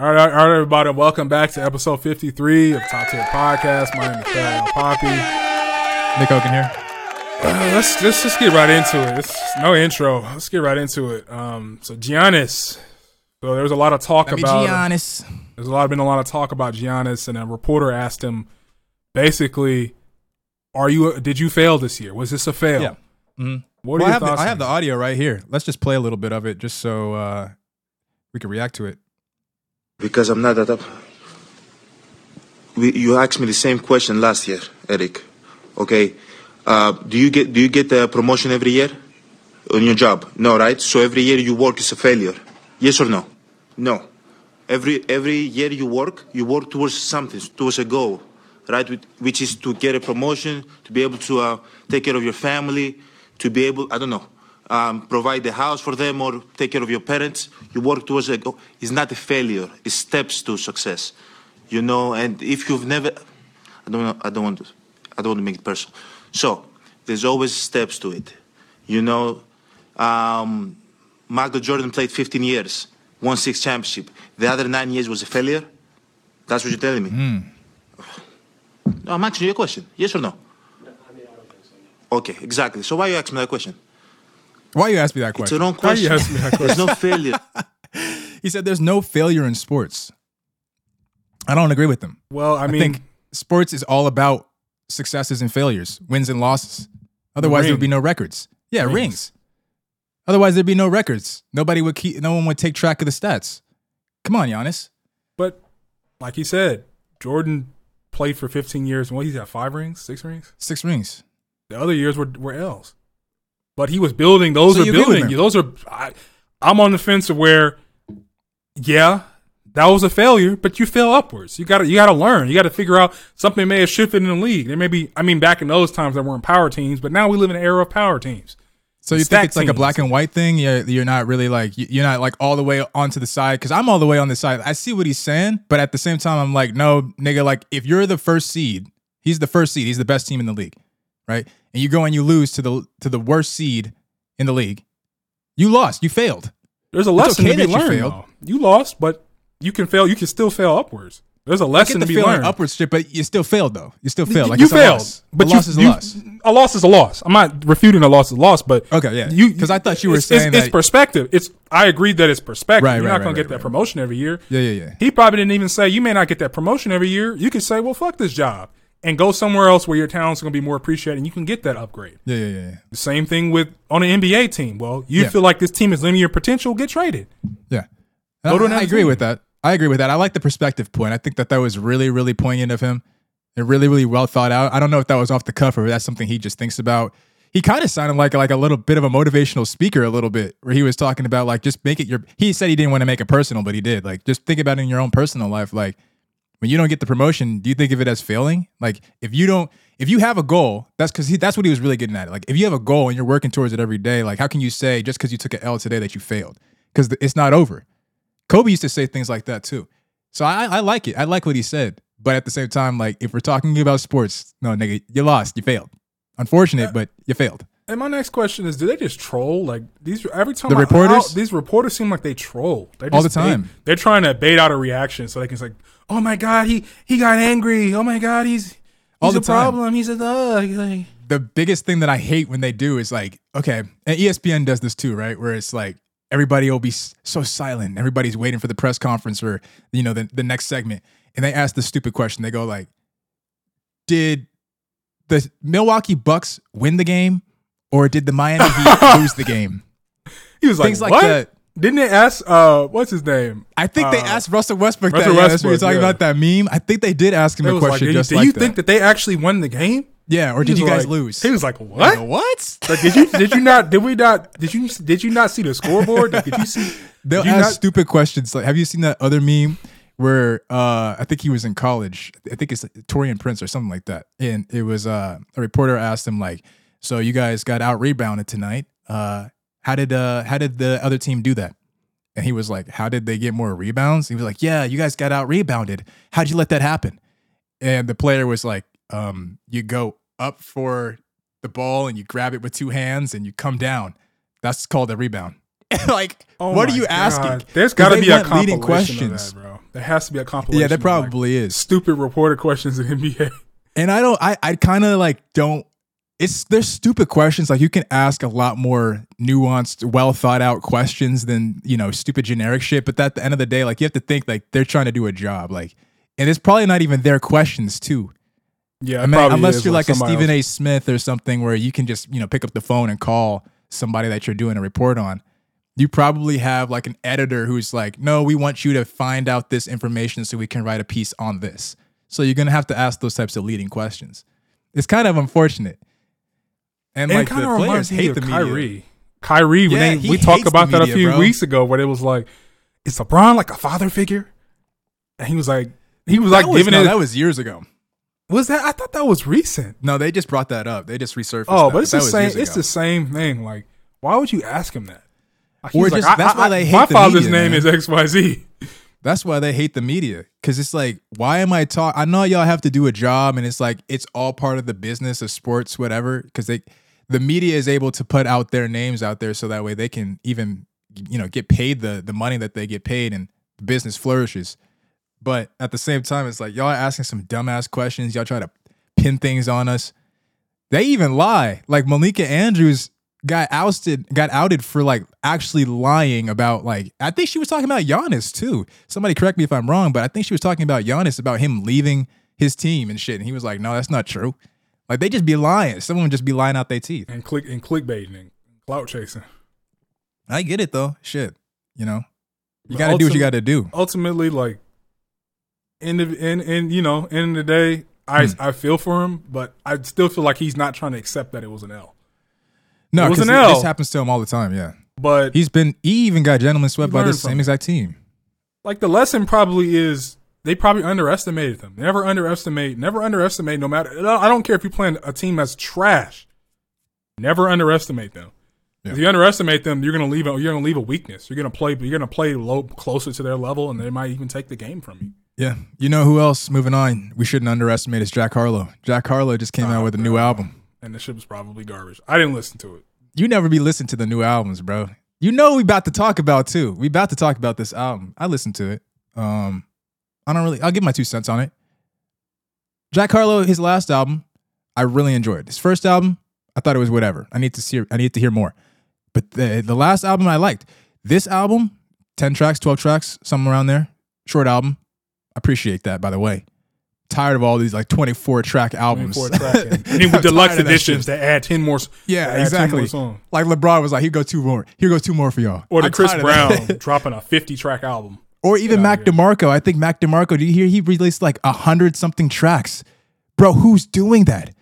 All right, all right, everybody. Welcome back to episode 53 of Top Tier Podcast. My name is Thad Poppy. Nick Hogan here. Uh, let's, let's just get right into it. It's no intro. Let's get right into it. Um, so Giannis. So there was a lot of talk Let about. Giannis. There's a lot been a lot of talk about Giannis, and a reporter asked him, basically, "Are you? Did you fail this year? Was this a fail?" Yeah. Mhm. What Well, I have, the. I have the audio right here. Let's just play a little bit of it just so uh, we can react to it. Because I'm not that up. We, you asked me the same question last year, Eric. Okay. Uh, do you get do you get a promotion every year on your job? No, right? So every year you work is a failure. Yes or no? No. Every every year you work, you work towards something, towards a goal, right? Which- is to get a promotion, to be able to uh, take care of your family, to be able, I don't know, um, provide the house for them or take care of your parents. You work towards a goal. It's not a failure. It's steps to success, you know. And if you've never, I don't, know, I don't want to, I don't want to make it personal. So there's always steps to it, you know. Um, Michael Jordan played 15 years, won six championship. The other nine years was a failure. That's what you're telling me. No, I'm asking you a question. Yes or no? Okay, exactly. So why are you asking me that question? Why you ask me that It's question? a wrong Why you question. ask me that There's no failure. He said there's no failure in sports. I don't agree with him. Well, I I, mean, think sports is all about successes and failures, wins and losses. Otherwise, there would be no records. Yeah, Rings. rings. Otherwise, there'd be no records. Nobody would keep. No one would take track of the stats. Come on, Giannis. but like he said, Jordan played for 15 years. What he's got five rings, six rings. Six rings. The other years were were L's. But he was building. Those So are you agree with building. Those are. I, I'm on the fence of where, yeah, that was a failure. But you fell upwards. You got to you got to learn. You got to figure out something may have shifted in the league. There may be. I mean, back in those times there weren't power teams, but now we live in an era of power teams. So you Stack think it's like a black and white thing? You're, you're not really like you- you're not like all the way onto the side because I'm all the way on the side. I see what he's saying, but at the same time, I'm like, no, nigga. Like if you're the first seed, he's the first seed. He's the best team in the league, right? And you go and you lose to the to the worst seed in the league. You lost. You failed. There's a lesson okay to be you learned. failed. You lost, but you can fail. You can still fail upwards. There's a lesson to be learned. Upwards, shit, but you still failed though. You still failed. Like you it's a failed, loss. but a you, loss is a you- loss. A loss is a loss. I'm not refuting a loss is a loss, but Okay, yeah. you 'Cause I thought you were it's, it's- saying it's, that- perspective. It's I agree that it's perspective. Right, You're right, not gonna right, get that promotion every year. Yeah, yeah, yeah. He probably didn't even say you may not get that promotion every year. You could say, well, fuck this job and go somewhere else where your talent's are going to be more appreciated and you can get that upgrade. Yeah, yeah, yeah. The same thing with on an NBA team. Well, you Yeah. feel like this team is linear potential, get traded. Yeah. I, I agree team. with that. I agree with that. I like the perspective point. I think that that was really, really poignant of him and really, really well thought out. I don't know if that was off the cuff or if that's something he just thinks about. He kind of sounded like like a little bit of a motivational speaker, a little bit, where he was talking about like just make it your. He said he didn't want to make it personal, but he did. Like just think about it in your own personal life. Like when you don't get the promotion, do you think of it as failing? Like if you don't, if you have a goal, that's because he, that's what he was really getting at. Like if you have a goal and you're working towards it every day, like how can you say just because you took an L today that you failed? Because it's not over. Kobe used to say things like that too. So I, I like it. I like what he said. But at the same time, like if we're talking about sports, no nigga, you lost, you failed. Unfortunate, but you failed. And my next question is: Do they just troll? Like these every time The I- reporters? I- these reporters seem like they troll they All just the time. bait- they're trying to bait out a reaction so they can say, "Oh my god, he he got angry. Oh my god, he's he's All the time. problem. He's a uh, thug." Like, The biggest thing that I hate when they do is like, okay, and ESPN does this too, right? Where it's like everybody will be so silent. Everybody's waiting for the press conference or you know the, the next segment, and they ask the stupid question. They go like, "Did the Milwaukee Bucks win the game, or did the Miami Heat lose the game?" he was like, Things like "What?" that. Didn't they ask? Uh, what's his name? I think they Uh, asked Russell Westbrook Russell that. Yeah, that's what you're Westbrook, talking yeah. about that meme. I think they did ask him It a was like, question "Do you- just do like you that. think that they actually won the game? yeah, or He did you was guys like- lose? He was like, "What? Like, what? Like, did you did you not did we not did you did you not see the scoreboard? Did you see? They'll did you ask not- stupid questions. Like, have you seen that other meme where uh, I think he was in college? I think it's Taurean Prince or something like that. And it was uh, a reporter asked him like, "So you guys got out rebounded tonight? Uh, how did uh, how did the other team do that?" And he was like, "How did they get more rebounds?" He was like, "Yeah, you guys got out rebounded. How'd you let that happen?" And the player was like, um, "You go up for the ball and you grab it with two hands and you come down. That's called a rebound." like, Oh what are you God. asking? There's got to be a leading questions. of that, bro. There has to be a compilation. Yeah, there of, like, probably is. stupid reporter questions in NBA. And I don't I I kind of like don't it's there's stupid questions like you can ask a lot more nuanced, well thought out questions than, you know, stupid generic shit, but at the end of the day like you have to think like they're trying to do a job like and it's probably not even their questions too. Yeah, I mean, unless is, you're like, a Stephen else. A. Smith or something where you can just, you know, pick up the phone and call somebody that you're doing a report on. You probably have like an editor who's like, no, we want you to find out this information so we can write a piece on this. So you're gonna have to ask those types of leading questions. It's kind of unfortunate. And, And like the players hate the media. Kyrie. Kyrie, when Yeah, they, we talked about the that a few bro. weeks ago, where it was like, is LeBron like a father figure? And he was like, he was That like was, giving no, it. that was years ago. was that? I thought that was recent. No, they just brought that up. They just resurfaced. Oh, that, but it's the same. It's the same thing. Like, why would you ask him that? Like, Or was like, that's I- why they hate My the father's media, name man. is X Y Z. That's why they hate the media because it's like, why am I talk? I know y'all have to do a job, and it's like it's all part of the business of sports, whatever. Because they, the media is able to put out their names out there, so that way they can even, you know, get paid the the money that they get paid, and the business flourishes. But at the same time, it's like y'all are asking some dumbass questions. Y'all try to pin things on us. They even lie. Like Malika Andrews got ousted, got outed for like actually lying about like I think she was talking about Giannis too. Somebody correct me if I'm wrong, but I think she was talking about Giannis about him leaving his team and shit. And he was like, "No, that's not true." Like they just be lying. Someone would just be lying out their teeth. and click and clickbaiting and clout chasing. I get it though. Shit, you know, you got to do what you got to do. Ultimately, like, in the in in you know, end of the day, I Hmm. I feel for him, but I still feel like he's not trying to accept that it was an L. No, it was an L. this happens to him all the time. Yeah, But he's been. He even got gentleman swept by the same exact team. like the lesson probably is they probably underestimated them. Never underestimate. Never underestimate. No matter. I don't care if you're playing a team that's trash. Never underestimate them. If you underestimate them, you're gonna leave. A, you're gonna leave a weakness. You're gonna play. You're gonna play low, closer to their level, and they might even take the game from you. Yeah, you know who else? Moving on, we shouldn't underestimate is Jack Harlow. Jack Harlow just came out Oh, with a new album. And the shit was probably garbage. I didn't listen to it. You never be listening to the new albums, bro. You know we about to talk about too. We about to talk about this album. I listened to it. Um, I don't really. I'll give my two cents on it. Jack Harlow, his last album, I really enjoyed. His first album, I thought it was whatever. I need to see. I need to hear more. But the the last album I liked. This album, ten tracks, twelve tracks, something around there. Short album. I appreciate that, by the way. Tired of all these like twenty four track albums. 24 track. And, then with deluxe tired of that editions that add 10 more. Yeah, that add 10 exactly. more. Like LeBron was like, here go two more. Here goes two more for y'all. Or the I'm Chris tired of that. Brown dropping a 50 track album. Or even Mac outta DeMarco. I think Mac DeMarco, do you hear he released like a hundred something tracks? Bro, who's doing that?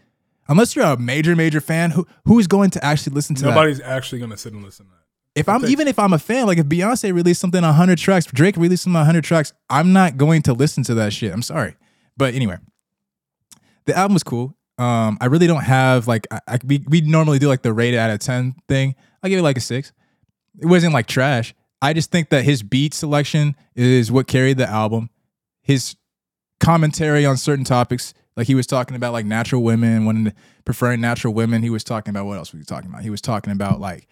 Unless you're a major, major fan, who who's going to actually listen to that? Nobody's actually going to sit and listen to that. If I'm even if I'm a fan, like if Beyonce released something 100 tracks, Drake released something 100 tracks, I'm not going to listen to that shit. I'm sorry. But anyway, the album was cool. Um, I really don't have like I, I we, we normally do like the rated out of 10 thing. I give it like a six. It wasn't like trash. I just think that his beat selection is what carried the album. His commentary on certain topics, like he was talking about like natural women, to preferring natural women. He was talking about what else was he talking about? He was talking about like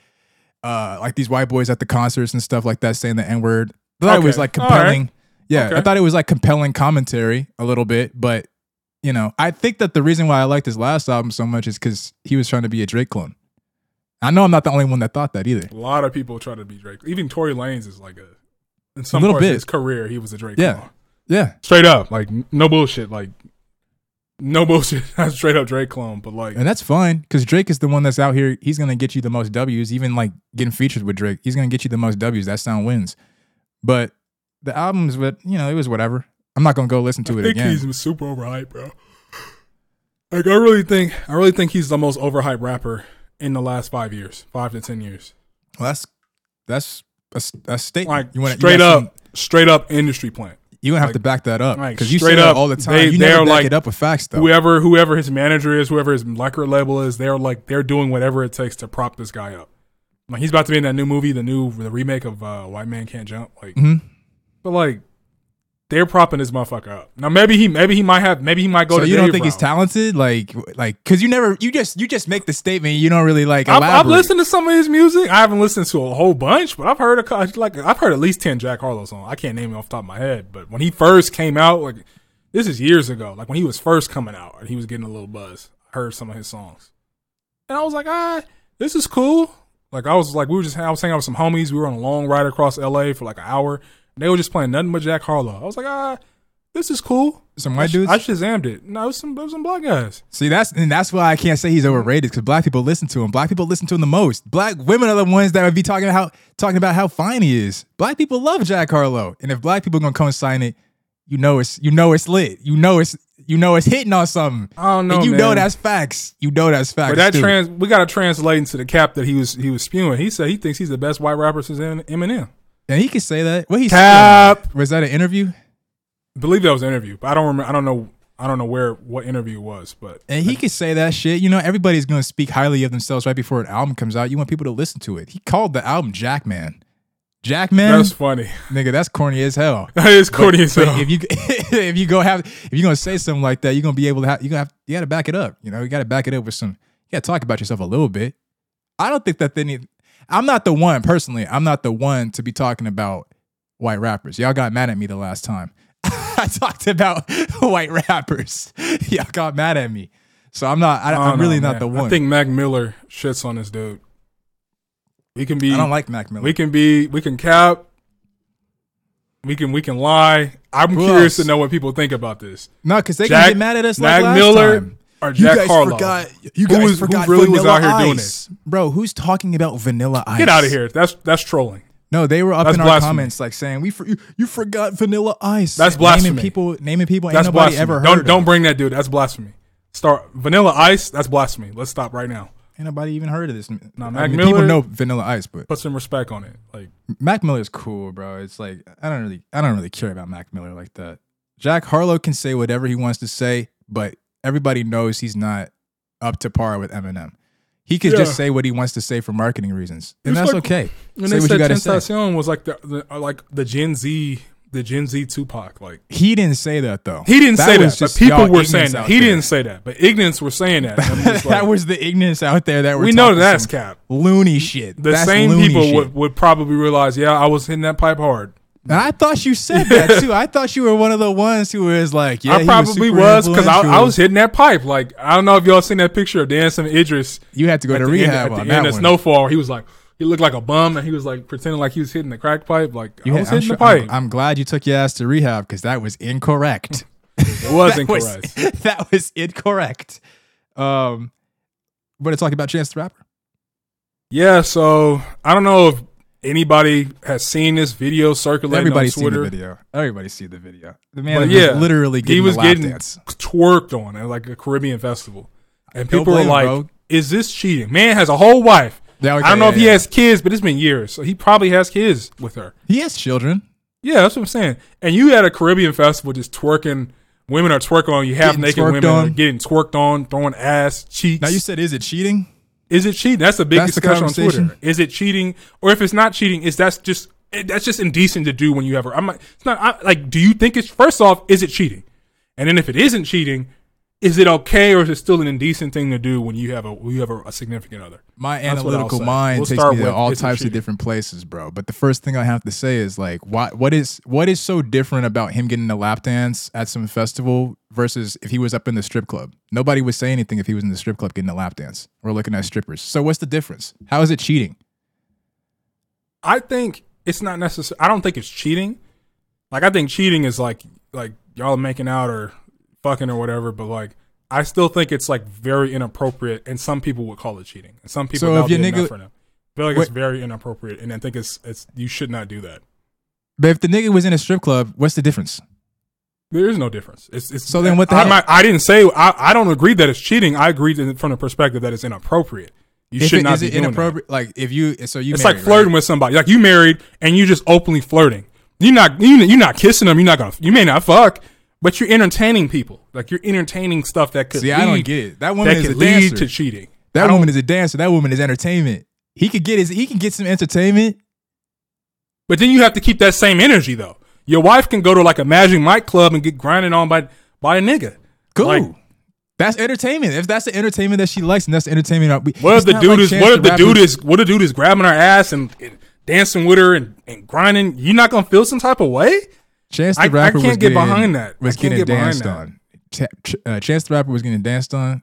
uh like these white boys at the concerts and stuff like that saying the N word. I thought it was like compelling. right. Yeah, I thought it was like compelling commentary a little bit, but you know, I think that the reason why I liked his last album so much is because he was trying to be a Drake clone. I know I'm not the only one that thought that either. A lot of people try to be Drake. Even Tory Lanez is like a. In some little parts bit. of his career, he was a Drake. Yeah. clone. Yeah, Straight up. Like, no bullshit. Like, no bullshit. Straight up Drake clone. But, like, and that's fine because Drake is the one that's out here. He's gonna get you the most W's, even like getting featured with Drake. He's gonna get you the most W's. That sound wins. But the album's but you know, it was whatever. I'm not gonna go listen to I it think again. he's super overhyped, bro. Like, I really think, I really think he's the most overhyped rapper in the last five years, five to 10 years. Well, that's that's a, a statement. Like, you wanna- straight got up, some- straight up industry plant. you gonna have like- to back that up like, because you straight up, all the time. they- you they're never back like- it up with facts though. Whoever, whoever his manager is, whoever his record label is, they're like, they're doing whatever it takes to prop this guy up. Like, he's about to be in that new movie, the new, the remake of uh, White Man Can't Jump. Like, Mhm. but like, they're propping this motherfucker up. Now maybe he maybe he might have maybe he might go So to you don't think he's talented? Like, like, cause you never, you just, you just make the statement. You don't really like I've. I've listened to some of his music. I haven't listened to a whole bunch, but I've heard a like I've heard at least ten Jack Harlow songs. I can't name it off the top of my head, but when he first came out, like this is years ago, like when he was first coming out, and he was getting a little buzz. I heard some of his songs, and I was like, ah, this is cool. Like I was like, we were just I was hanging out with some homies. We were on a long ride across L.A. for like an hour. They were just playing nothing but Jack Harlow. I was like, ah, this is cool. Some white dudes. I shazammed it. No, it was some, it was some black guys. See, that's and that's why I can't say he's overrated because black people listen to him. Black people listen to him the most. Black women are the ones that would be talking about how talking about how fine he is. Black people love Jack Harlow, and if black people are gonna come and sign it, you know it's you know it's lit. You know it's you know it's hitting on something. I don't know, And you know that's facts. You know that's facts. But that too. trans, we got to translate into the cap that he was he was spewing. He said he thinks he's the best white rapper since Eminem. And he can say that. What he Cap. Was that an interview? I believe that was an interview, but I don't remember. I don't know. I don't know where what interview was, but And he could say that shit. You know, everybody's gonna speak highly of themselves right before an album comes out. You want people to listen to it. He called the album Jackman. Jackman, that's funny. nigga, that's corny as hell. That is corny as But hell. if you if you go have if you're gonna say something like that, you're gonna be able to have you gonna have you gotta back it up. You know, you gotta back it up with some you gotta talk about yourself a little bit. I don't think that they need I'm not the one personally, I'm not the one to be talking about white rappers. Y'all got mad at me the last time. I talked about white rappers. Y'all got mad at me. So I'm not I, I'm really know, not the one. I think Mac Miller shits on this dude. We can be. I don't like Mac Miller. We can be. We can cap. We can. We can lie. I'm Who curious else? to know what people think about this. no, because they Jack- can get mad at us like Mac last Miller time. Or You Jack guys Harlow. forgot. You Who guys who forgot really was out here doing Ice. bro. Who's talking about Vanilla Ice? Get out of here. That's that's trolling. No, they were up That's in our comments like saying we for, you, you forgot Vanilla Ice. That's naming blasphemy. people, naming people. That's ain't nobody blasphemy. ever heard. don't don't bring that dude. That's blasphemy. Start Vanilla Ice. That's blasphemy. Let's stop right now. Ain't nobody even heard of this. Nah, I Mac mean, people Miller- know Vanilla Ice, but Put some respect on it. Like Mac Miller's cool, bro. It's like I don't really, I don't really care about Mac Miller like that. Jack Harlow can say whatever he wants to say, but everybody knows he's not up to par with Eminem. He could Yeah. just say what he wants to say for marketing reasons, and It's that's like- okay. when Say they said. Tentacion was like the, the uh, like the Gen Z the Gen Z Tupac. Like He didn't say that though. he didn't say was that, but people were saying that. He there. didn't say that, but ignorance were saying that. Like, that was the ignorance out there that were we know that's cap. loony shit. The That's same people shit. would, would probably realize, yeah, I was hitting that pipe hard. And I thought you said that too. I thought you were one of the ones who was like, yeah, I probably was because I, I was hitting that pipe. Like I don't know if y'all seen that picture of Damson Idris You had to go to the end, rehab at the on end that of one. Snowfall. He was like, he looked like a bum, and he was like pretending like he was hitting the crack pipe. Like You I had- was I'm, hitting sure- the pipe. I'm, I'm glad you took your ass to rehab because that was incorrect. it was that was, incorrect. that was incorrect. Um, want to talk about Chance the Rapper? Yeah, so I don't know if anybody has seen this video circulating Everybody's on seen Twitter. the video. Everybody's seen the video. The man But was literally getting he was getting dance. twerked on at like a Caribbean festival, and people were like, bro. "Is this cheating?" Man has a whole wife. Yeah, okay, I don't know yeah, if he yeah. has kids, but it's been years, so he probably has kids with her. He has children. Yeah, that's what I'm saying. And you at a Caribbean festival just twerking. Women are twerking on you. Half Getting naked women on. getting twerked on, throwing ass, cheeks. Now you said, is it cheating? Is it cheating? That's a big That's the discussion on conversation? Twitter. Is it cheating? Or if it's not cheating, is that's just eh, that's just indecent to do when you have her. I'm not, it's not I, like. Do you think it's first off? Is it cheating? And then if it isn't cheating, is it okay or is it still an indecent thing to do when you have a when you have a, a significant other? My That's analytical mind We'll takes start me to all is it types of different places, bro. But the first thing I have to say is like, what what is what is so different about him getting a lap dance at some festival versus if he was up in the strip club? Nobody would say anything if he was in the strip club getting a lap dance or looking at strippers. So what's the difference? How is it cheating? I think it's not necessary. I don't think it's cheating. Like I think cheating is like like y'all making out or fucking or whatever. But like I still think it's like very inappropriate, and some people would call it cheating, and some people So if your nigga- for them. I feel like it's very inappropriate, and I think it's it's you should not do that. But if the nigga was in a strip club, what's the difference? There is no difference. It's, it's So then what the I'm hell? not- I didn't say I, I don't agree that it's cheating. I agree that from the perspective that it's inappropriate. You If should it, not is be it doing that. inappropriate? Like if you, so you, It's married, like flirting with somebody. Like you married and you just openly flirting. You're not you you're not kissing them. You're not gonna. You may not fuck, but you're entertaining people. Like you're entertaining stuff that could. See, lead, I don't get it. That woman That is a lead dancer. to cheating. That woman is a dancer. That woman is entertainment. He could get his. He can get some entertainment. But then you have to keep that same energy though. Your wife can go to like a Magic Mike club and get grinded on by by a nigga. Cool. Like, that's entertainment. If that's the entertainment that she likes, and that's the entertainment. that we- what if the dude like is what if the dude is what if the dude is grabbing her ass and, and dancing with her and, and grinding? You're not gonna feel some type of way? Chance the I- I Rapper can't was get getting, behind that. I Was can't getting get danced on. Uh, Chance the Rapper was getting danced on,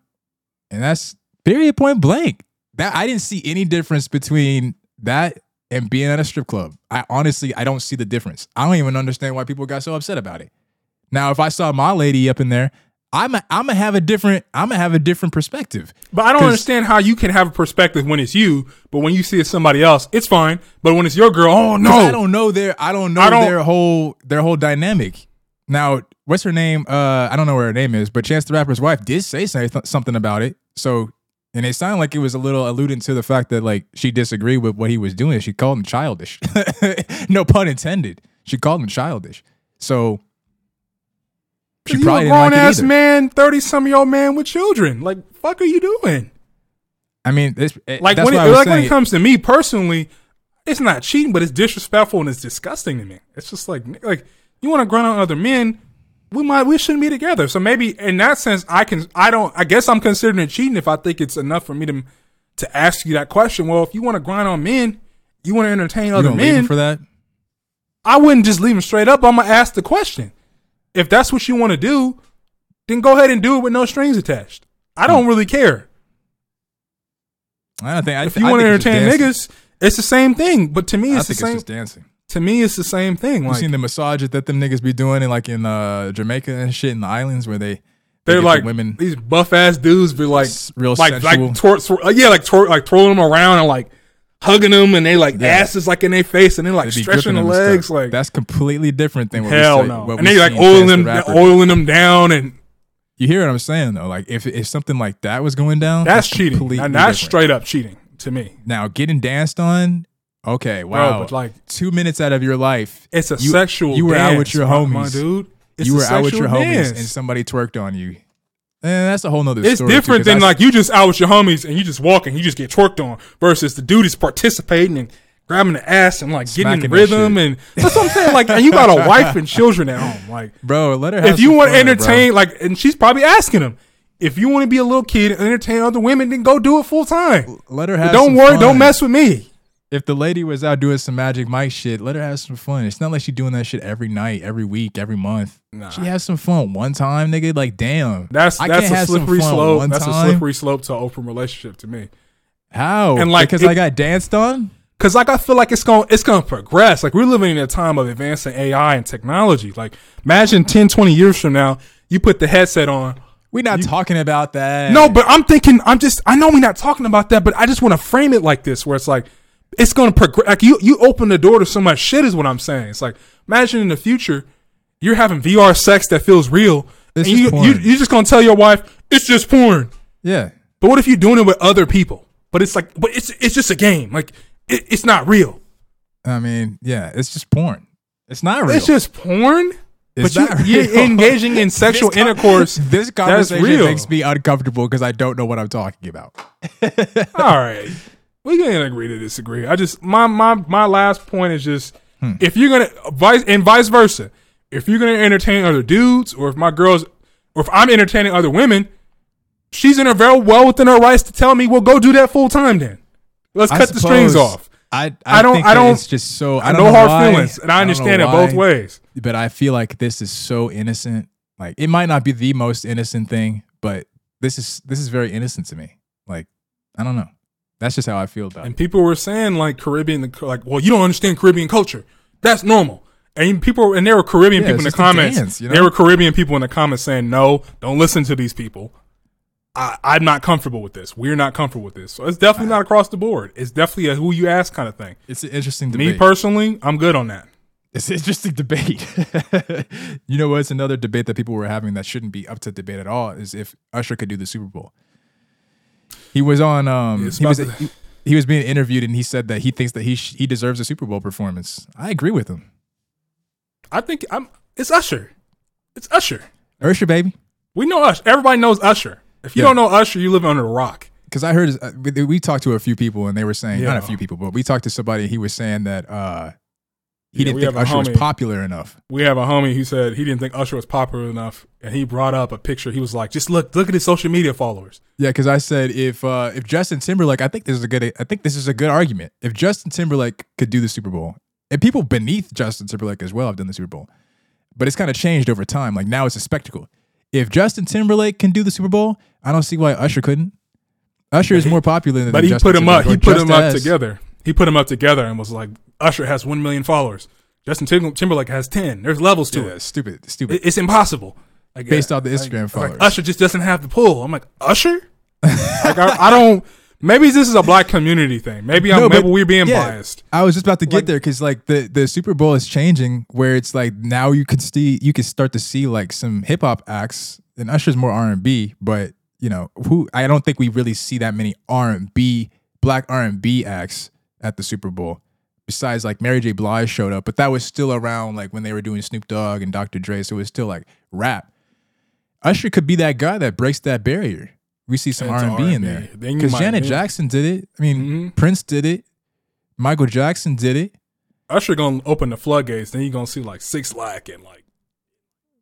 and that's period point blank. That I didn't see any difference between that and being at a strip club. I honestly I don't see the difference. I don't even understand why people got so upset about it. Now, if I saw my lady up in there, I'm a, I'm gonna have a different I'm gonna have a different perspective. But I don't understand how you can have a perspective when it's you, but when you see it's somebody else, it's fine. But when it's your girl, oh no, I don't know their I don't know I don't- their whole their whole dynamic. Now, what's her name? Uh, I don't know where her name is, but Chance the Rapper's wife did say say- something about it. So, and it sounded like it was a little alluding to the fact that like she disagreed with what he was doing. She called him childish. no pun intended. She called him childish. So she you probably a didn't like grown it ass man, thirty some year old man with children. Like, fuck, are you doing? I mean, it's, Like that's when it, I was like when it comes to me personally, it's not cheating, but it's disrespectful and it's disgusting to me. It's just like like you want to grunt on other men. We might we shouldn't be together. So maybe in that sense, I can I don't I guess I'm considering it cheating if I think it's enough for me to to ask you that question. Well, if you want to grind on men, you want to entertain other men. for that? I wouldn't just leave him straight up. I'm gonna ask the question. If that's what you want to do, then go ahead and do it with no strings attached. I don't really care. I don't think. I, If you want to it's entertain niggas, it's the same thing. But to me, I it's the think it's same. just dancing. To me, it's the same thing. You Like seen the massages that them niggas be doing in like in uh, Jamaica and shit in the islands where they they they're get the like women these buff ass dudes be like S- real like sensual. like twir- twir- uh, yeah like twir- like twirling them around and like hugging them and they like Yeah. asses like in their face and then like stretching the gripping them and legs like that's completely different than what hell we say, no what and we they like see in Chance oiling them Rapper. oiling them down and You hear what I'm saying though? Like if if something like that was going down, that's cheating and that's different. straight up cheating to me Now getting danced on, okay, wow. but, like- two minutes out of your life, it's a You- sexual you were out with your homies. my dude it's you were out with your sexual homies dance. and somebody twerked on you. And that's a whole nother It's story. too, than I- like you just out with your homies and you just walking, you just get twerked on versus the dude is participating and grabbing the ass and like getting in rhythm and that's what I'm saying. Like, and you got a wife and children at home. Like, bro. Let her. Have if you want to fun, bro. entertain, like, and she's probably asking him, if you want to be a little kid and entertain other women, then go do it full time. let her have. Don't some worry, fun. don't mess with me. If the lady was out doing some Magic Mike shit, let her have some fun. It's not like she's doing that shit every night, every week, every month. Nah. She has some fun one time, nigga. Like, damn. That's I that's a slippery slope. That's a slippery slope to an open relationship to me. How? And, like, because it- I got danced on. Cause like I feel like it's going it's going to progress. Like we're living in a time of advancing AI and technology. Like imagine 10, 20 years from now, you put the headset on. We're not talking about that. No, but I'm thinking I'm just I know we're not talking about that, but I just want to frame it like this, where it's like it's going to progress. Like you you open the door to so much shit is what I'm saying. It's like imagine in the future you're having VR sex that feels real. It's and you, you you're just gonna tell your wife it's just porn. yeah. But what if you're doing it with other people? But it's like, but it's it's just a game. Like it, it's not real. I mean, yeah, it's just porn. It's not real. It's just porn. It's but you, you're engaging in sexual This intercourse. This conversation makes me uncomfortable because I don't know what I'm talking about. All right, we can agree to disagree. I just my my my last point is just Hmm. if you're gonna vice and vice versa, if you're gonna entertain other dudes, or if my girls, or if I'm entertaining other women, she's in her very well within her rights to tell me, well, go do that full time then. Let's I cut the strings off. I I, I don't- think I don't- It's just so I don't no know hard why. feelings, and I understand it both ways. But I feel like this is so innocent. Like it might not be the most innocent thing, but this is this is very innocent to me. Like I don't know. That's just how I feel about And it. people were saying like Caribbean, like, well, you don't understand Caribbean culture. That's normal. And people, and there were Caribbean Yeah, people in the comments. dance, you know? There were Caribbean people in the comments saying, no, don't listen to these people. I, I'm not comfortable with this. We're not comfortable with this. So it's definitely not across the board. It's definitely a who you ask kind of thing. It's an interesting debate. Me personally, I'm good on that. It's an interesting debate. you know what's another debate that people were having that shouldn't be up to debate at all is if Usher could do the Super Bowl. He was on um he was to- he, was being interviewed and he said that he thinks that he sh- he deserves a Super Bowl performance. I agree with him. I think I'm. It's Usher. It's Usher. Usher baby. We know Usher. Everybody knows Usher. If you Yeah. don't know Usher, you live under a rock. because I heard uh, we, we talked to a few people and they were saying not a few people, but we talked to somebody. And he was saying that uh, he Yeah, didn't think Usher was popular enough. We have a homie who said he didn't think Usher was popular enough, and he brought up a picture. He was like, "Just look, look at his social media followers." Yeah, because I said if uh, if Justin Timberlake, I think this is a good, I think this is a good argument. If Justin Timberlake could do the Super Bowl, and people beneath Justin Timberlake as well have done the Super Bowl, but it's kind of changed over time. Like now it's a spectacle. If Justin Timberlake can do the Super Bowl, I don't see why Usher couldn't. Usher is more popular than But he Justin put him up. He put him up together. He put them up together and was like, "Usher has one million followers. Justin Tim- Timberlake has ten. There's levels to Yeah, it. stupid, stupid. It- It's impossible." Like, Based uh, off the Instagram like, followers. Usher just doesn't have the pull. I'm like, Usher. like, I, I don't. Maybe this is a black community thing. Maybe I'm. Maybe we're being yeah, biased. I was just about to get Like- there because like the the Super Bowl is changing, where it's like now you could see you could start to see like some hip hop acts, and Usher's more R and B, but you know who I don't think we really see that many R and B black R and B acts at the Super Bowl. Besides, like Mary J. Blige showed up, but that was still around like when they were doing Snoop Dogg and Dr. Dre, so it was still like rap. Usher could be that guy that breaks that barrier. We see some R and B in there because Janet Jackson did it. I mean, Mhm. Prince did it. Michael Jackson did it. Usher gonna open the floodgates. Then you gonna see like Six Lack and like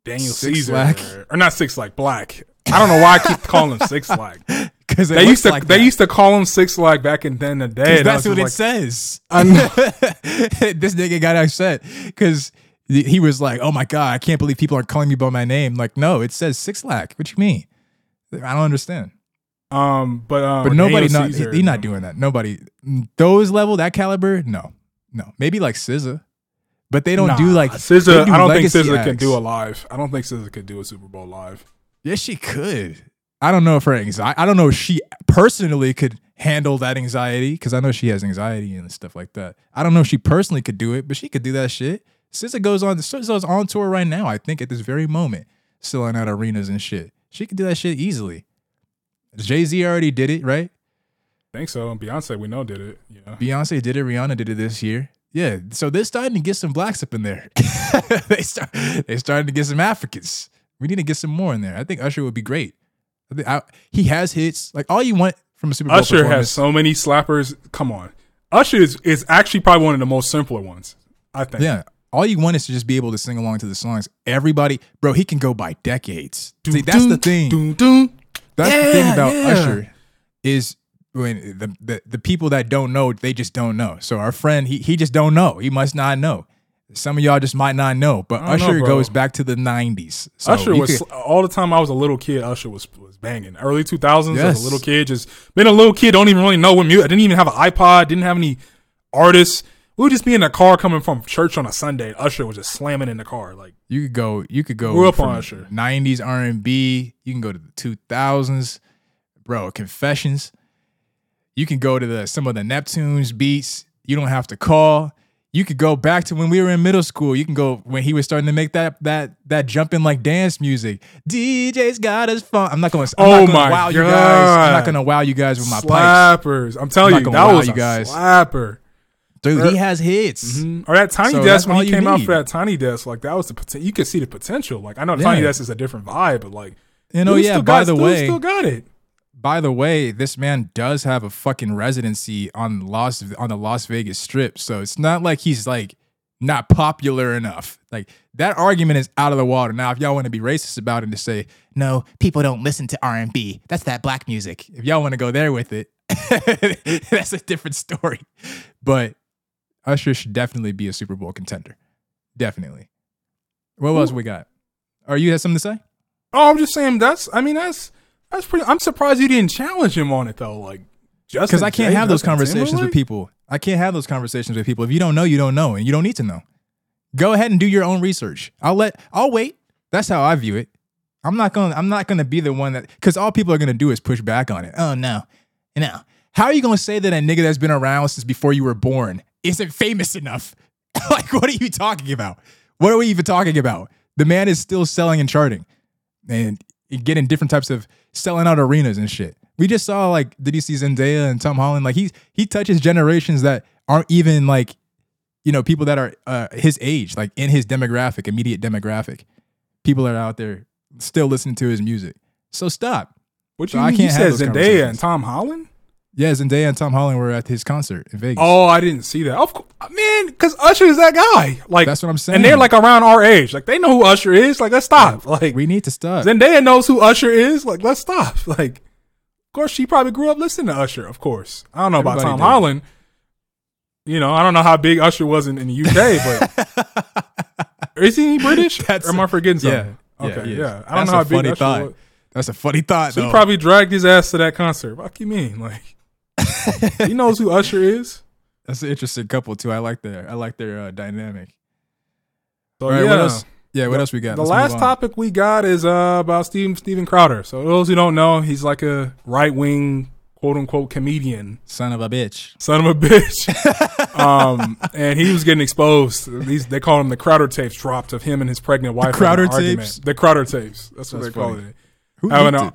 Daniel Six Caesar, or, or not Six Lack Black. I don't know why I keep calling him Six Lack. Because They used to they used to call him Six Lack back in then the day. that's what it says. This nigga got upset because he was like, "Oh my god, I can't believe people aren't calling me by my name." Like, no, it says Six Lakh. What you mean? I don't understand. Um, but um, But nobody, not he, he not doing that. Nobody those level that caliber. No, no. Maybe like SZA, but they don't Nah, do like SZA. do I don't think SZA can do a live. I don't think SZA could do a Super Bowl live. Yes, she could. I don't know if her anxiety. I don't know if she personally could handle that anxiety because I know she has anxiety and stuff like that. I don't know if she personally could do it, but she could do that shit. SZA goes on. SZA's on tour right now. I think at this very moment, selling out arenas and shit. She could do that shit easily. Jay Z already did it, right? think so. And Beyonce, we know, did it. You know, Beyonce did it. Rihanna did it this year. Yeah, so they're starting to get some blacks up in there. they start. They starting to get some Africans. We need to get some more in there. I think Usher would be great. I think I, he has hits. Like all you want from a Super Bowl Usher has so many slappers. Come on, Usher is is actually probably one of the most simpler ones. I think. Yeah, all you want is to just be able to sing along to the songs. Everybody, bro, he can go by decades. See, that's the thing. Doom, doom. That's the thing about yeah. Usher is when the, the the people that don't know, they just don't know. So our friend, he he just don't know. He must not know. Some of y'all just might not know, but don't know, Usher goes back to the '90s. So Usher was could- all the time I was a little kid. Usher was was banging. Early two thousands as a little kid, just being a little kid. Don't even really know what music. I didn't even have an iPod. Didn't have any artists. We would just be in the car coming from church on a Sunday. Usher was just slamming in the car. Like you could go. You could go Grew up on Usher. '90s R&B. You can go to the 2000s, bro. Confessions. You can go to the some of the Neptunes beats. You don't have to call. You could go back to when we were in middle school. You can go when he was starting to make that that that jumping like dance music. DJ's got us fun. I'm not going. to Oh gonna my wow you guys. I'm not going to wow you guys with my pipes, slappers. I'm telling I'm you, that wow was you a guys. slapper. dude. He has hits. Mhm. Or that tiny So desk when he came out for that tiny desk, like that was the. You could see the potential. Like I know Yeah. tiny desk is a different vibe, but like You know, yeah. By got- the dude way, still got it. By the way, this man does have a fucking residency on Las on the Las Vegas Strip, so it's not like he's like not popular enough. Like that argument is out of the water. Now, if y'all want to be racist about it and to say no, people don't listen to R and B, that's that black music. If y'all want to go there with it, that's a different story. But Usher should definitely be a Super Bowl contender. Definitely. What else we got? Are you have something to say? Oh, I'm just saying that's. I mean that's that's pretty. I'm surprised you didn't challenge him on it though. Like just because I can't have those conversations with people. I can't have those conversations with people. If you don't know, you don't know, and you don't need to know. Go ahead and do your own research. I'll let. I'll wait. That's how I view it. I'm not gonna. I'm not gonna be the one that because all people are gonna do is push back on it. Oh no, no. How are you gonna say that a nigga that's been around since before you were born isn't famous enough? like, what are you talking about? What are we even talking about? The man is still selling and charting, and getting different types of selling out arenas and shit. We just saw like, did you see Zendaya and Tom Holland? Like he's he touches generations that aren't even like, you know, people that are uh, his age, like in his demographic, immediate demographic. People are out there still listening to his music. So stop. What So you I mean? can't you have said Zendaya and Tom Holland? Yeah, Zendaya and Tom Holland were at his concert in Vegas. Oh, I didn't see that. Of course, man, because Usher is that guy. Like That's what I'm saying. And they're like around our age. Like they know who Usher is. Like let's stop. Like we need to stop. Zendaya knows who Usher is. Like let's stop. Like of course she probably grew up listening to Usher. Of course. I don't know about Tom did. Holland. You know, I don't know how big Usher was in, in the UK, but is he British? That's or am I forgetting something? yeah, okay, is. yeah. I don't know a how big funny Usher thought. was. That's a funny thought. So though. he probably dragged his ass to that concert. What do you mean? Like he knows who Usher is. That's an interesting couple too. I like their I like their uh, dynamic. So All right, yeah. what else? Yeah, what else we got? The Let's last topic we got is uh, about Steven Steven Crowder. So those who don't know, he's like a right wing quote unquote comedian, son of a bitch. son of a bitch. um, and he was getting exposed. These they call him the Crowder tapes dropped of him and his pregnant wife. having Crowder an argument. tapes? The Crowder tapes. That's what That's they call it. Who I don't leaked know. it?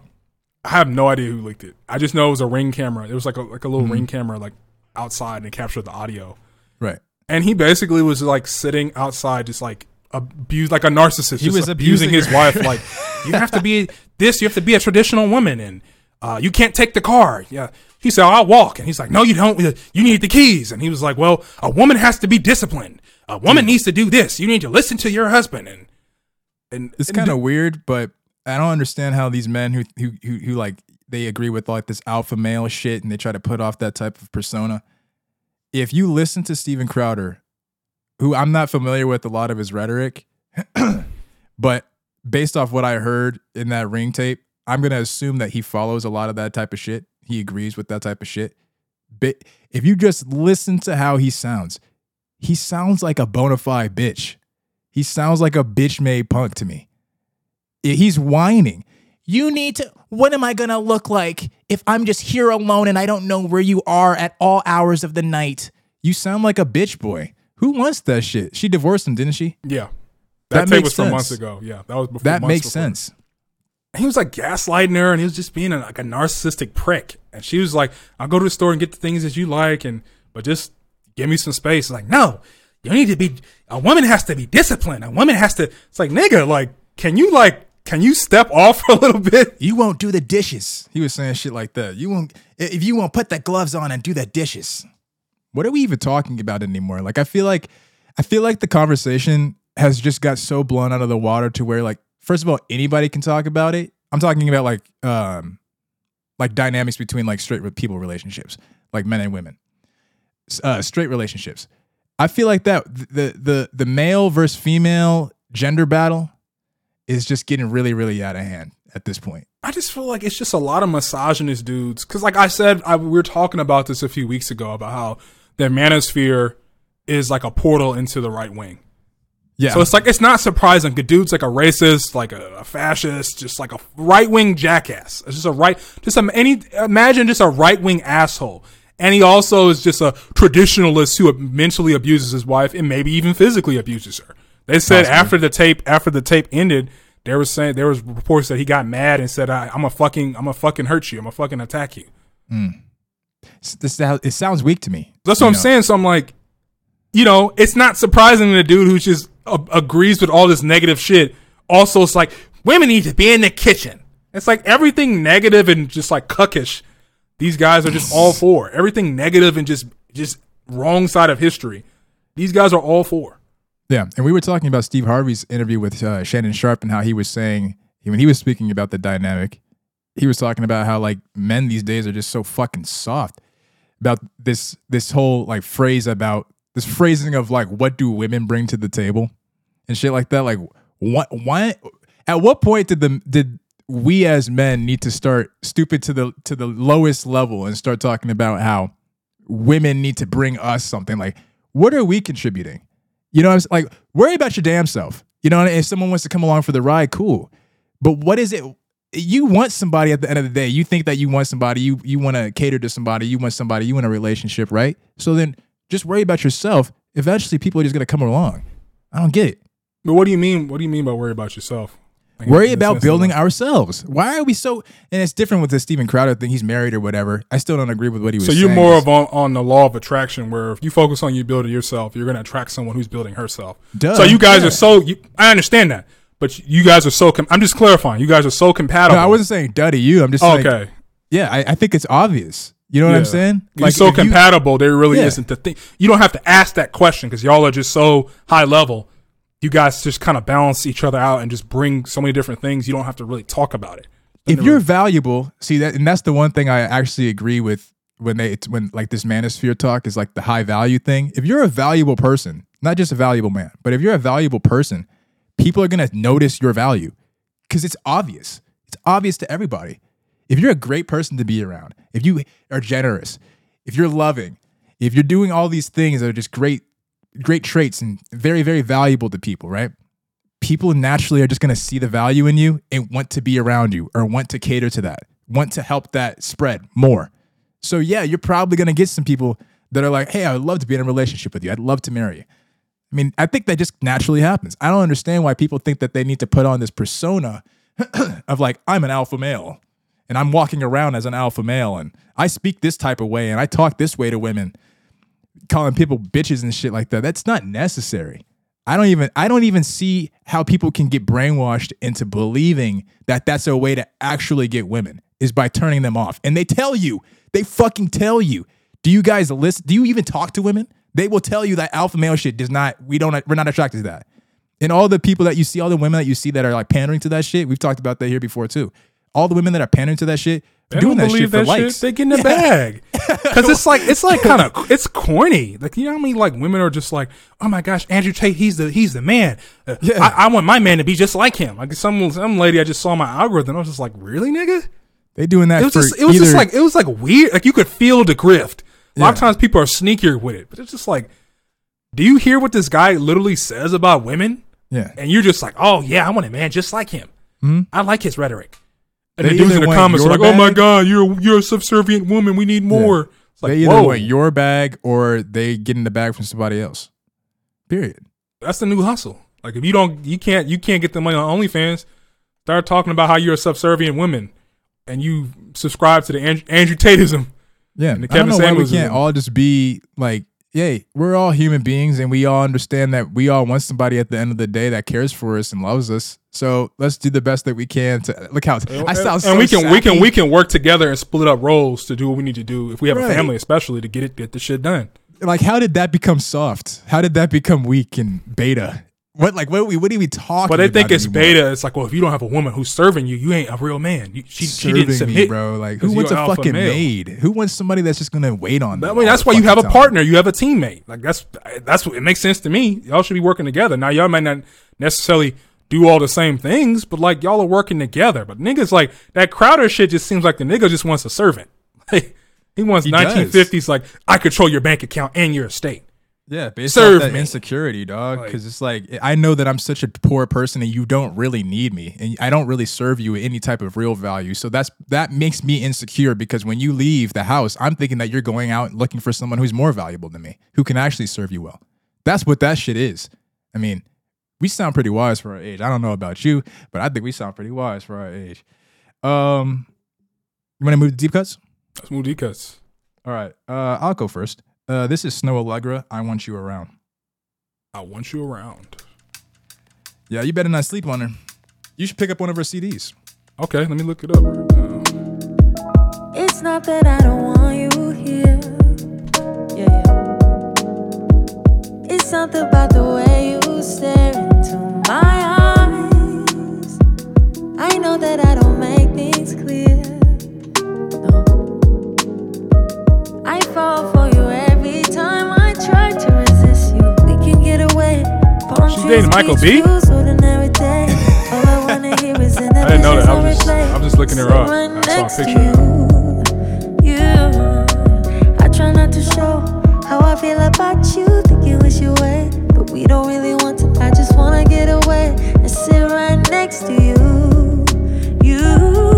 I have no idea who leaked it. I just know it was a ring camera. It was like a like a little Mm-hmm. ring camera like outside and it captured the audio. Right. And he basically was like sitting outside, just like abused, like a narcissist. He was abusing, abusing his wife. Like, you have to be this. You have to be a traditional woman, and uh, you can't take the car. Yeah. He said, "I'll walk," and he's like, "No, you don't. You need the keys." And he was like, "Well, a woman has to be disciplined. A woman needs to do this. You need to listen to your husband." And and It's kind of weird, but I don't understand how these men who, who who who like they agree with like this alpha male shit and they try to put off that type of persona. If you listen to Steven Crowder, who I'm not familiar with a lot of his rhetoric, but based off what I heard in that ring tape, I'm gonna assume that he follows a lot of that type of shit. He agrees with that type of shit. But if you just listen to how he sounds, he sounds like a bona fide bitch. He sounds like a bitch made punk to me. He's whining. You need to. What am I going to look like if I'm just here alone and I don't know where you are at all hours of the night? You sound like a bitch boy. Who wants that shit? She divorced him, didn't she? yeah. That That, tape was from months ago. Yeah, that was before. That makes before. sense. he was like gaslighting her and he was just being a, like a narcissistic prick and she was like i'll go to the store and get the things that you like and but just give me some space like no you need to be a woman has to be disciplined a woman has to it's like nigga like can you like can you step off for a little bit You won't do the dishes. He was saying shit like that. You won't if you won't put the gloves on and do the dishes. What are we even talking about anymore? Like I feel like I feel like the conversation has just got so blown out of the water to where like first of all anybody can talk about it. I'm talking about like um like dynamics between like straight people relationships, like men and women. Uh straight relationships. I feel like that the the the male versus female gender battle is just getting really really out of hand at this point. i just feel like it's just a lot of misogynist dudes because like i said I, we were talking about this a few weeks ago about how their manosphere is like a portal into the right wing Yeah. So it's like it's not surprising. The dude's like a racist, like a, a fascist, just like a right wing jackass. It's just a right, just a, any imagine just a right wing asshole. And he also is just a traditionalist who mentally abuses his wife and maybe even physically abuses her. They said Possibly. after the tape, after the tape ended, there was saying there was reports that he got mad and said, I, "I'm a fucking, I'm a fucking hurt you. I'm a fucking attack you." this it sounds weak to me. That's what I'm know? saying. So I'm like, you know, it's not surprising that a dude who just uh, agrees with all this negative shit also it's like, women need to be in the kitchen. It's like everything negative and just like cuckish. These guys are just all for everything negative and just just wrong side of history. These guys are all for. Yeah, and we were talking about Steve Harvey's interview with uh, Shannon Sharpe and how he was saying when he was speaking about the dynamic, he was talking about how like men these days are just so fucking soft about this this whole like phrase about this phrasing of like what do women bring to the table and shit like that. Like what why at what point did the did we as men need to start stupid to the to the lowest level and start talking about how women need to bring us something like what are we contributing you know what i'm s- like worry about your damn self. You know if someone wants to come along for the ride cool. But what is it you want somebody at the end of the day. You think that you want somebody you you want to cater to somebody you want somebody you want a relationship right? So then just worry about yourself. Eventually people are just going to come along. I don't get it. But what do you mean? What do you mean by worry about yourself? Like, worry about building ourselves why are we so and it's different with the Steven Crowder thing he's married or whatever i still don't agree with what he was saying. So you're more of on, on the law of attraction, where if you focus on you building yourself, you're going to attract someone who's building herself. Duh, so you guys yeah. are so. You, I understand that, but you guys are so. Com- I'm just clarifying. You guys are so compatible. no, i wasn't saying duh to you i'm just saying okay. Yeah, I, I think it's obvious. You know what I'm Yeah. saying? You're so if you- compatible. There really Yeah. isn't the thing. You don't have to ask that question because y'all are just so high level. You guys just kind of balance each other out and just bring so many different things. You don't have to really talk about it. if you're valuable, see that, and that's the one thing I actually agree with when they it's when like this manosphere talk is like the high value thing. If you're a valuable person, not just a valuable man, but if you're a valuable person, people are gonna notice your value because it's obvious. It's obvious to everybody. If you're a great person to be around, if you are generous, if you're loving, if you're doing all these things that are just great, great traits and very, very valuable to people, right? people naturally are just going to see the value in you and want to be around you or want to cater to that, want to help that spread more. So, yeah, you're probably going to get some people that are like, hey, I would love to be in a relationship with you. I'd love to marry you. I mean, I think that just naturally happens. I don't understand why people think that they need to put on this persona of like, I'm an alpha male and I'm walking around as an alpha male and I speak this type of way and I talk this way to women, calling people bitches and shit like that. That's not necessary. I don't even I don't even see how people can get brainwashed into believing that that's a way to actually get women is by turning them off. And they tell you, they fucking tell you. Do you guys listen? Do you even talk to women? They will tell you that alpha male shit does not. We don't. We're not attracted to that. And all the people that you see, all the women that you see that are like pandering to that shit, we've talked about that here before too. All the women that are pandering to that shit, They doing don't that shit believe for that likes. shit. They get in the bag because it's like it's like kind of it's corny. Like you know what I mean? Like women are just like, oh my gosh, Andrew Tate, he's the he's the man. Uh, Yeah. I, I want my man to be just like him. Like some some lady I just saw my algorithm. I was just like, really, nigga? They doing that It was for just it was either, just like it was like weird. Like you could feel the grift. A lot of times people are sneakier with it, but it's just like, do you hear what this guy literally says about women? yeah. And you're just like, oh yeah, I want a man just like him. Hmm. I like his rhetoric. And They the dudes in the comments are like, oh my god, you're you're a subservient woman. We need more. It's like, they either whoa, want your bag or they get in the bag from somebody else. Period. that's the new hustle. Like if you don't, you can't, you can't get the money on OnlyFans. Start talking about how you're a subservient woman, and you subscribe to the Andrew, Andrew Tatism. Yeah, And the I don't Kevin know why we can't all just be like, yay, we're all human beings, and we all understand that we all want somebody at the end of the day that cares for us and loves us. So let's do the best that we can to look how I sound. and so we can we can we can work together and split up roles to do what we need to do if we have Right. a family, especially to get it get the shit done. like how did that become soft? How did that become weak and beta? What like what are we what are we talking? About? But they think it's anymore? beta. It's like, well, if you don't have a woman who's serving you, you ain't a real man. You, she she didn't Serving me, bro. Like who wants a fucking male. maid? Who wants somebody that's just gonna wait on? I them mean, that's why you have a time? partner. You have a teammate. Like that's that's what it makes sense to me. Y'all should be working together. Now y'all might not necessarily do all the same things, but like y'all are working together. But niggas like that Crowder shit just seems like the nigga just wants a servant. Like he wants does. 1950s. Like I control your bank account and your estate. Yeah, based Serve off that me. insecurity, dog. Like- Because it's like I know that I'm such a poor person, and you don't really need me, and I don't really serve you any type of real value. So that's that makes me insecure. Because when you leave the house, I'm thinking that you're going out looking for someone who's more valuable than me, who can actually serve you well. That's what that shit is. I mean, we sound pretty wise for our age. I don't know about you, but I think we sound pretty wise for our age. Um, you want to move to deep cuts? Let's move D cuts. All right, uh, I'll go first. Uh, this is Snoh Allegra. I want you around. I want you around. Yeah, you better not sleep on her. You should pick up one of her CDs. Okay, let me look it up right. It's not that I don't want you here. Yeah, yeah. It's something about the way you stare into my eyes. I know that I don't make things clear. Dating Michael B? views, ordinary day. All I wanna hear is I didn't know that. I was just- I was just looking her up. I saw a picture. You, you. I try not to show how I feel about you. Think you wish you away, but we don't really want to. I just wanna get away and sit right next to you. You.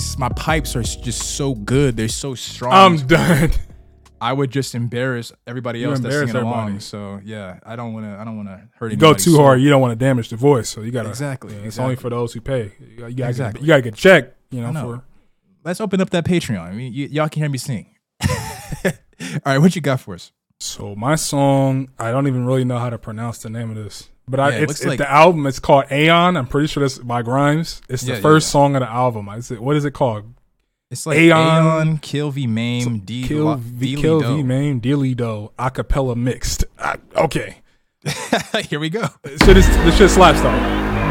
Voice, my pipes are just so good. They're so strong. I'm done. I would just embarrass everybody else that's singing along. So yeah, I don't want to. I don't want to hurt. You go too soul. hard, you don't want to damage the voice. So you gotta Exactly, yeah, it's only for those who pay. You gotta, you gotta, Exactly. get, you gotta get checked. You know, know. for Let's open up that Patreon. I mean, y- y'all can hear me sing. All right, what you got for us? So my song, I don't even really know how to pronounce the name of this, but I, Yeah, it it's, it's like- the album. It's called Aeon. I'm pretty sure that's by Grimes. It's the Yeah, first yeah. song of the album. Is it, what is it called? It's like Aeon- Aeon, Kill V Maim, D Kill V Kill. V Maim Di-Li-Do acapella mixed. I, okay, Here we go. this shit is this shit slaps though.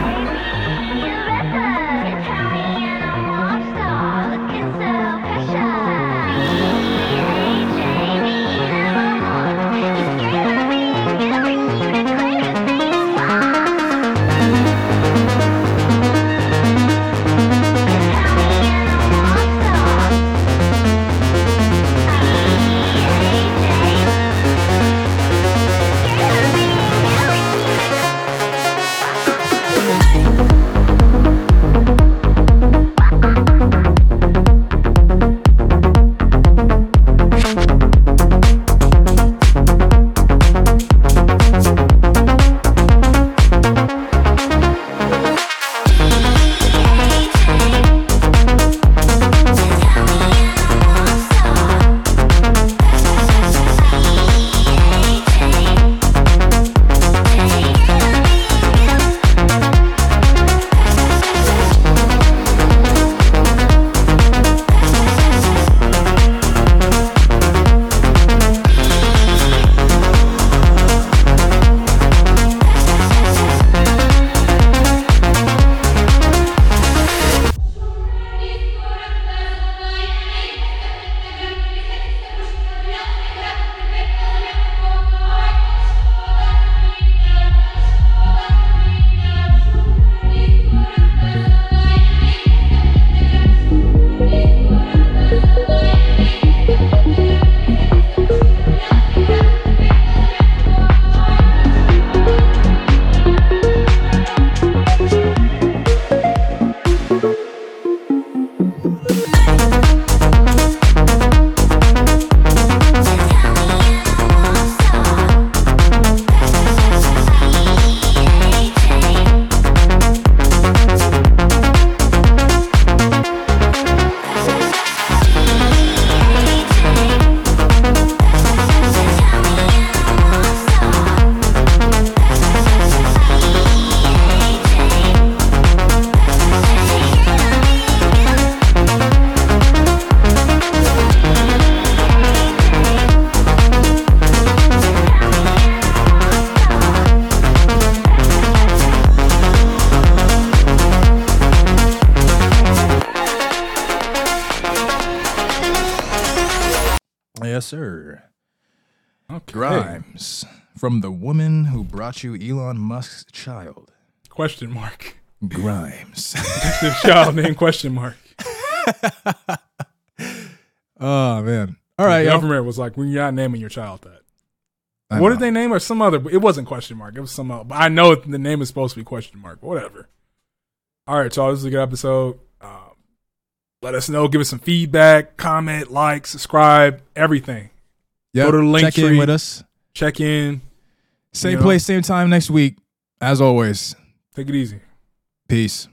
From the woman who brought you Elon Musk's child. Question mark. Grimes. the child name question mark. oh man. All right, the government was like, "We're not naming your child that." I what know. did they name her? Some other. It wasn't question mark. It was some. Other, but I know the name is supposed to be question mark. Whatever. All right, y'all. This is a good episode. Um, let us know. Give us some feedback. Comment, like, subscribe, everything. Yep. Go to the link Check in tree. with us. Check in. Same You know? place, same time next week. As always. Take it easy. Peace.